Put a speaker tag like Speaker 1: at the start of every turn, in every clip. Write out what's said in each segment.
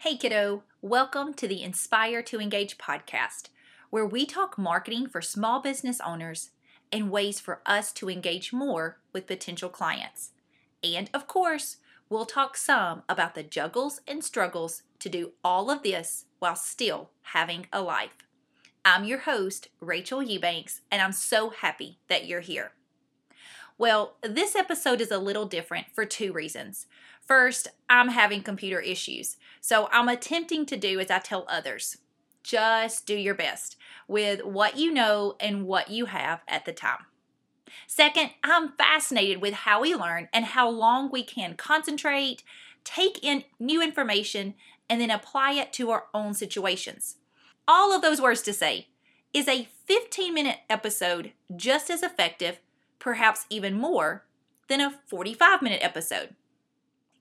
Speaker 1: Hey, kiddo, welcome to the Inspire to Engage podcast, where we talk marketing for small business owners and ways for us to engage more with potential clients. And of course, we'll talk some about the juggles and struggles to do all of this while still having a life. I'm your host, Rachel Eubanks, and I'm so happy that you're here. Well, this episode is a little different for two reasons. First, I'm having computer issues, so I'm attempting to do as I tell others. Just do your best with what you know and what you have at the time. Second, I'm fascinated with how we learn and how long we can concentrate, take in new information, and then apply it to our own situations. All of those words to say, is a 15 minute episode just as effective, perhaps even more, than a 45 minute episode?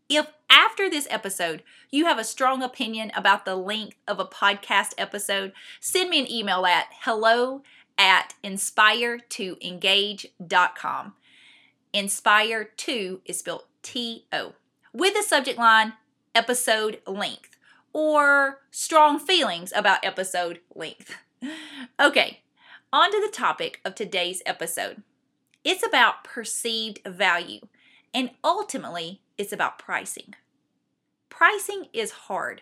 Speaker 1: If after this episode you have a strong opinion about the length of a podcast episode, send me an email at hello at inspiretoengage.com. Inspire to is spelled T O with the subject line episode length or strong feelings about episode length. Okay, on to the topic of today's episode. It's about perceived value and ultimately it's about pricing. Pricing is hard.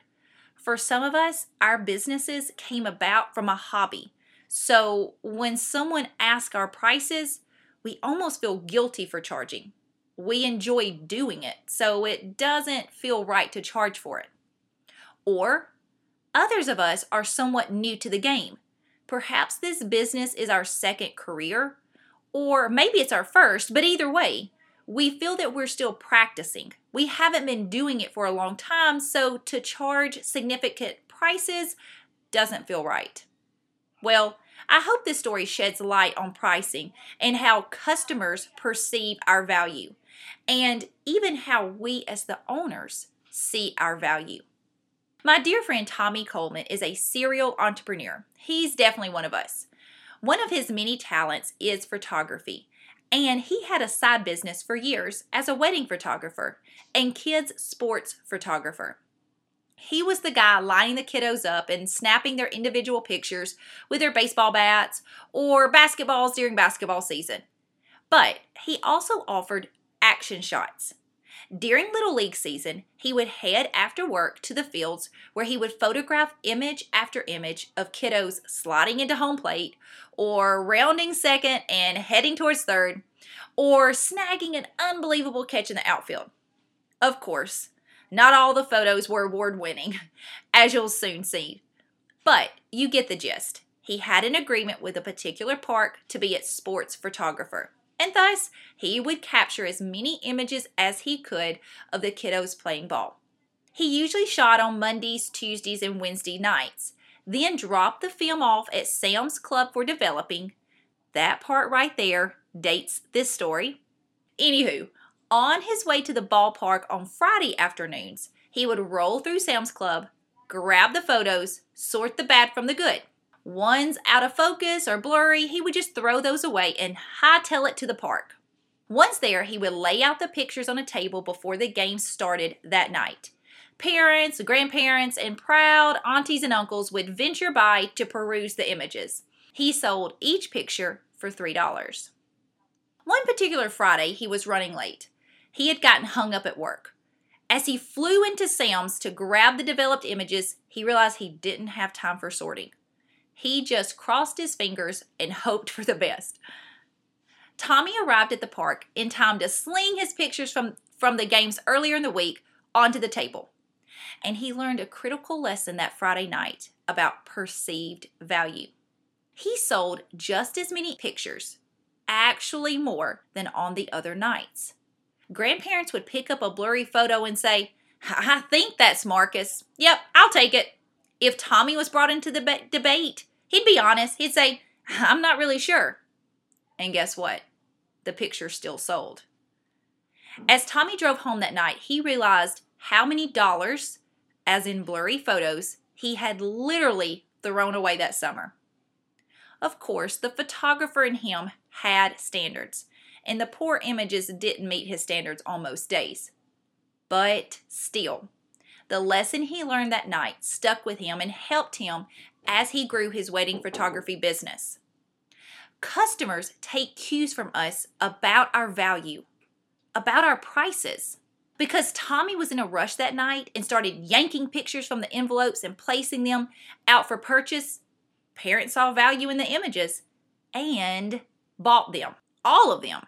Speaker 1: For some of us, our businesses came about from a hobby. So when someone asks our prices, we almost feel guilty for charging. We enjoy doing it, so it doesn't feel right to charge for it. Or others of us are somewhat new to the game. Perhaps this business is our second career, or maybe it's our first, but either way, we feel that we're still practicing. We haven't been doing it for a long time, so to charge significant prices doesn't feel right. Well, I hope this story sheds light on pricing and how customers perceive our value, and even how we as the owners see our value. My dear friend Tommy Coleman is a serial entrepreneur. He's definitely one of us. One of his many talents is photography, and he had a side business for years as a wedding photographer and kids' sports photographer. He was the guy lining the kiddos up and snapping their individual pictures with their baseball bats or basketballs during basketball season. But he also offered action shots. During Little League season, he would head after work to the fields where he would photograph image after image of kiddos sliding into home plate or rounding second and heading towards third or snagging an unbelievable catch in the outfield. Of course, not all the photos were award winning, as you'll soon see. But you get the gist. He had an agreement with a particular park to be its sports photographer and thus he would capture as many images as he could of the kiddos playing ball. He usually shot on Mondays, Tuesdays, and Wednesday nights, then dropped the film off at Sam's Club for developing. That part right there dates this story. Anywho, on his way to the ballpark on Friday afternoons, he would roll through Sam's Club, grab the photos, sort the bad from the good one's out of focus or blurry, he would just throw those away and hightail it to the park. Once there, he would lay out the pictures on a table before the game started that night. Parents, grandparents, and proud aunties and uncles would venture by to peruse the images. He sold each picture for $3. One particular Friday, he was running late. He had gotten hung up at work. As he flew into Sam's to grab the developed images, he realized he didn't have time for sorting. He just crossed his fingers and hoped for the best. Tommy arrived at the park in time to sling his pictures from, from the games earlier in the week onto the table. And he learned a critical lesson that Friday night about perceived value. He sold just as many pictures, actually more than on the other nights. Grandparents would pick up a blurry photo and say, I think that's Marcus. Yep, I'll take it. If Tommy was brought into the be- debate, he'd be honest. He'd say, I'm not really sure. And guess what? The picture still sold. As Tommy drove home that night, he realized how many dollars, as in blurry photos, he had literally thrown away that summer. Of course, the photographer in him had standards, and the poor images didn't meet his standards on most days. But still, The lesson he learned that night stuck with him and helped him as he grew his wedding photography business. Customers take cues from us about our value, about our prices. Because Tommy was in a rush that night and started yanking pictures from the envelopes and placing them out for purchase, parents saw value in the images and bought them, all of them.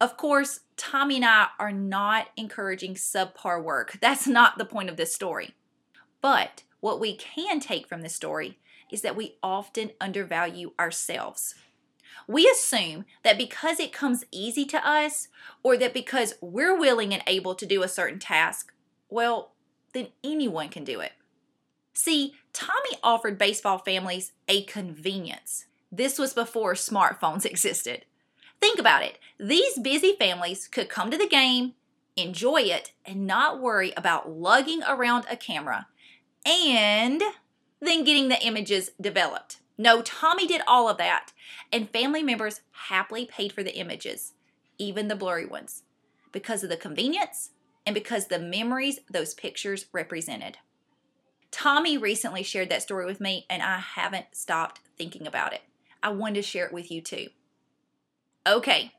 Speaker 1: Of course, Tommy and I are not encouraging subpar work. That's not the point of this story. But what we can take from this story is that we often undervalue ourselves. We assume that because it comes easy to us, or that because we're willing and able to do a certain task, well, then anyone can do it. See, Tommy offered baseball families a convenience. This was before smartphones existed. Think about it. These busy families could come to the game, enjoy it, and not worry about lugging around a camera and then getting the images developed. No, Tommy did all of that, and family members happily paid for the images, even the blurry ones, because of the convenience and because the memories those pictures represented. Tommy recently shared that story with me, and I haven't stopped thinking about it. I wanted to share it with you too. Okay,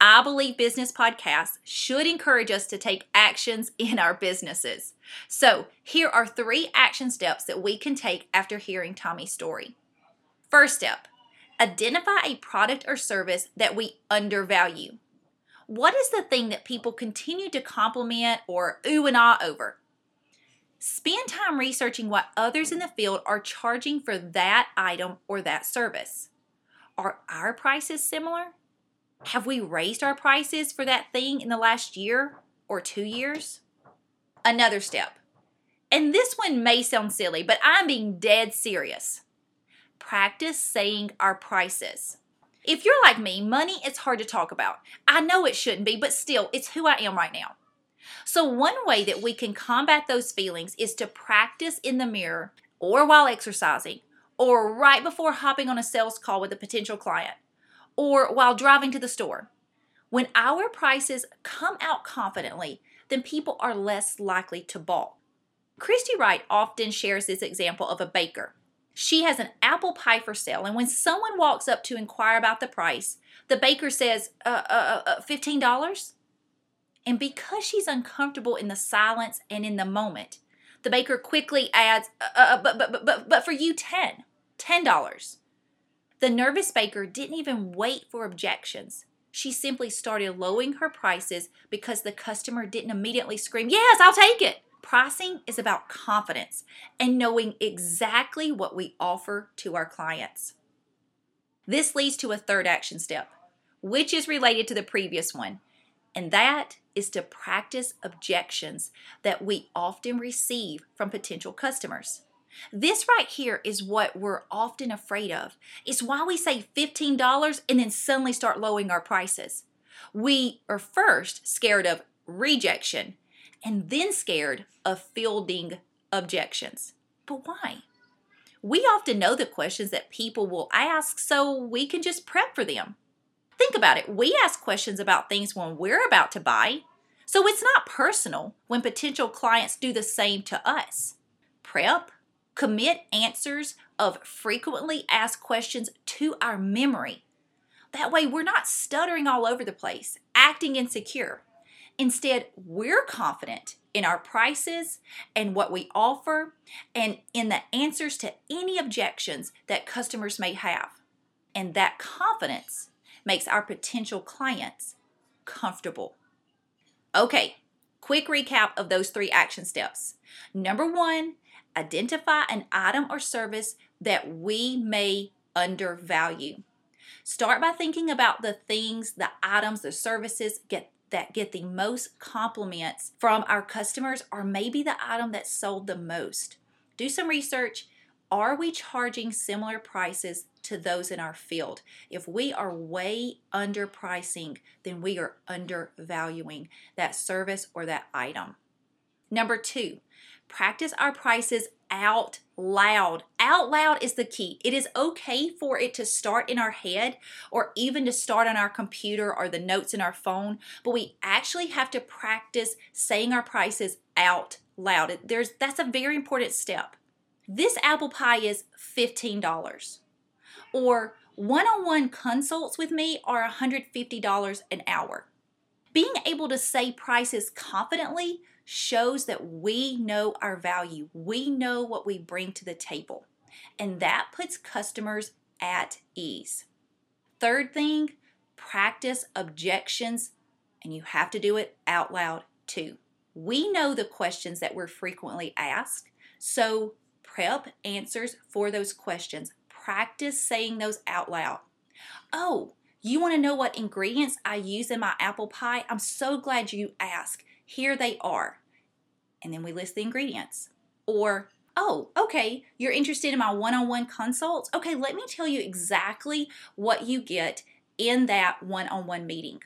Speaker 1: I believe business podcasts should encourage us to take actions in our businesses. So, here are three action steps that we can take after hearing Tommy's story. First step identify a product or service that we undervalue. What is the thing that people continue to compliment or ooh and ah over? Spend time researching what others in the field are charging for that item or that service. Are our prices similar? Have we raised our prices for that thing in the last year or two years? Another step, and this one may sound silly, but I'm being dead serious. Practice saying our prices. If you're like me, money is hard to talk about. I know it shouldn't be, but still, it's who I am right now. So, one way that we can combat those feelings is to practice in the mirror or while exercising or right before hopping on a sales call with a potential client or while driving to the store. When our prices come out confidently, then people are less likely to balk. Christy Wright often shares this example of a baker. She has an apple pie for sale, and when someone walks up to inquire about the price, the baker says, uh, uh, uh, $15? And because she's uncomfortable in the silence and in the moment, the baker quickly adds, uh, uh, but, but, but, but for you, 10 $10. The nervous baker didn't even wait for objections. She simply started lowering her prices because the customer didn't immediately scream, Yes, I'll take it. Pricing is about confidence and knowing exactly what we offer to our clients. This leads to a third action step, which is related to the previous one, and that is to practice objections that we often receive from potential customers. This right here is what we're often afraid of. It's why we say $15 and then suddenly start lowering our prices. We are first scared of rejection and then scared of fielding objections. But why? We often know the questions that people will ask, so we can just prep for them. Think about it. We ask questions about things when we're about to buy, so it's not personal when potential clients do the same to us. Prep, Commit answers of frequently asked questions to our memory. That way, we're not stuttering all over the place, acting insecure. Instead, we're confident in our prices and what we offer and in the answers to any objections that customers may have. And that confidence makes our potential clients comfortable. Okay, quick recap of those three action steps. Number one, identify an item or service that we may undervalue. Start by thinking about the things, the items, the services get that get the most compliments from our customers or maybe the item that sold the most. Do some research. Are we charging similar prices to those in our field? If we are way underpricing, then we are undervaluing that service or that item. Number two, practice our prices out loud. Out loud is the key. It is okay for it to start in our head or even to start on our computer or the notes in our phone, but we actually have to practice saying our prices out loud. There's that's a very important step. This apple pie is $15. Or one-on-one consults with me are $150 an hour. Being able to say prices confidently shows that we know our value. We know what we bring to the table. And that puts customers at ease. Third thing, practice objections, and you have to do it out loud too. We know the questions that we're frequently asked, so prep answers for those questions. Practice saying those out loud. Oh, you want to know what ingredients I use in my apple pie? I'm so glad you asked. Here they are. And then we list the ingredients. Or, oh, okay, you're interested in my one on one consults? Okay, let me tell you exactly what you get in that one on one meeting.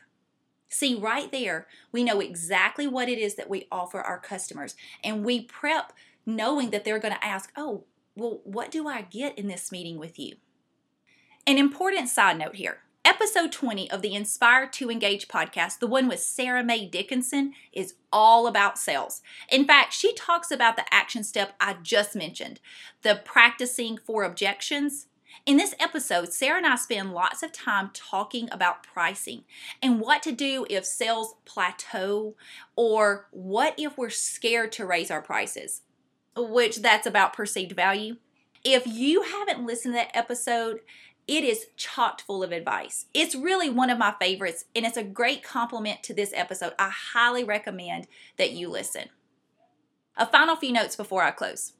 Speaker 1: See, right there, we know exactly what it is that we offer our customers, and we prep knowing that they're going to ask, oh, well, what do I get in this meeting with you? An important side note here Episode 20 of the Inspire to Engage podcast, the one with Sarah Mae Dickinson, is all about sales. In fact, she talks about the action step I just mentioned the practicing for objections. In this episode, Sarah and I spend lots of time talking about pricing and what to do if sales plateau or what if we're scared to raise our prices, which that's about perceived value. If you haven't listened to that episode, it is chocked full of advice. It's really one of my favorites, and it's a great complement to this episode. I highly recommend that you listen. A final few notes before I close.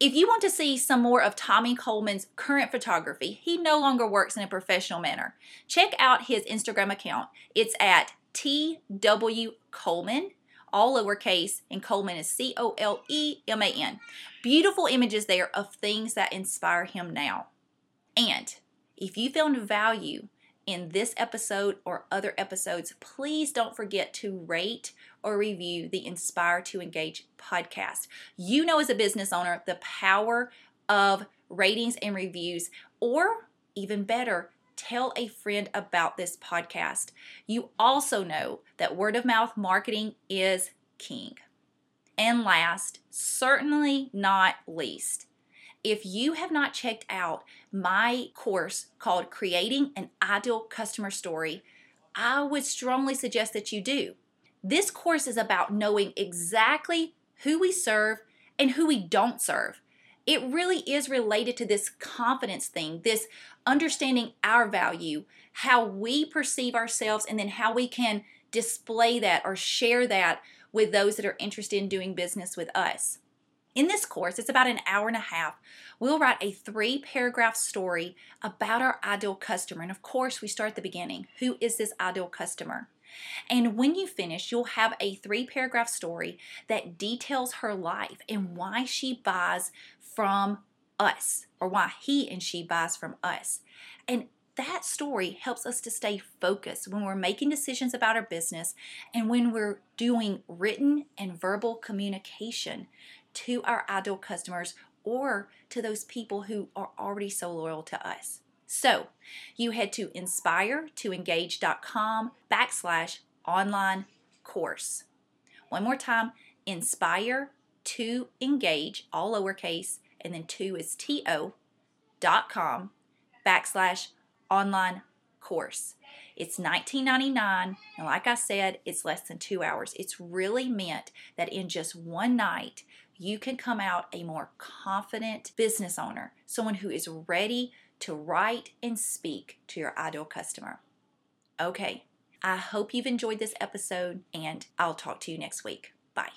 Speaker 1: If you want to see some more of Tommy Coleman's current photography, he no longer works in a professional manner. Check out his Instagram account. It's at TW Coleman, all lowercase, and Coleman is C O L E M A N. Beautiful images there of things that inspire him now. And if you found value in this episode or other episodes, please don't forget to rate or review the Inspire to Engage podcast. You know, as a business owner, the power of ratings and reviews, or even better, tell a friend about this podcast. You also know that word of mouth marketing is king. And last, certainly not least, if you have not checked out my course called Creating an Ideal Customer Story, I would strongly suggest that you do. This course is about knowing exactly who we serve and who we don't serve. It really is related to this confidence thing, this understanding our value, how we perceive ourselves, and then how we can display that or share that with those that are interested in doing business with us. In this course, it's about an hour and a half. We'll write a three paragraph story about our ideal customer. And of course, we start at the beginning. Who is this ideal customer? And when you finish, you'll have a three paragraph story that details her life and why she buys from us or why he and she buys from us. And that story helps us to stay focused when we're making decisions about our business and when we're doing written and verbal communication to our ideal customers or to those people who are already so loyal to us. So you head to inspiretoengage.com backslash online course. One more time, inspire to engage, all lowercase, and then two is to dot com backslash online course. It's $19.99, and like I said, it's less than two hours. It's really meant that in just one night, you can come out a more confident business owner, someone who is ready to write and speak to your ideal customer. Okay, I hope you've enjoyed this episode, and I'll talk to you next week. Bye.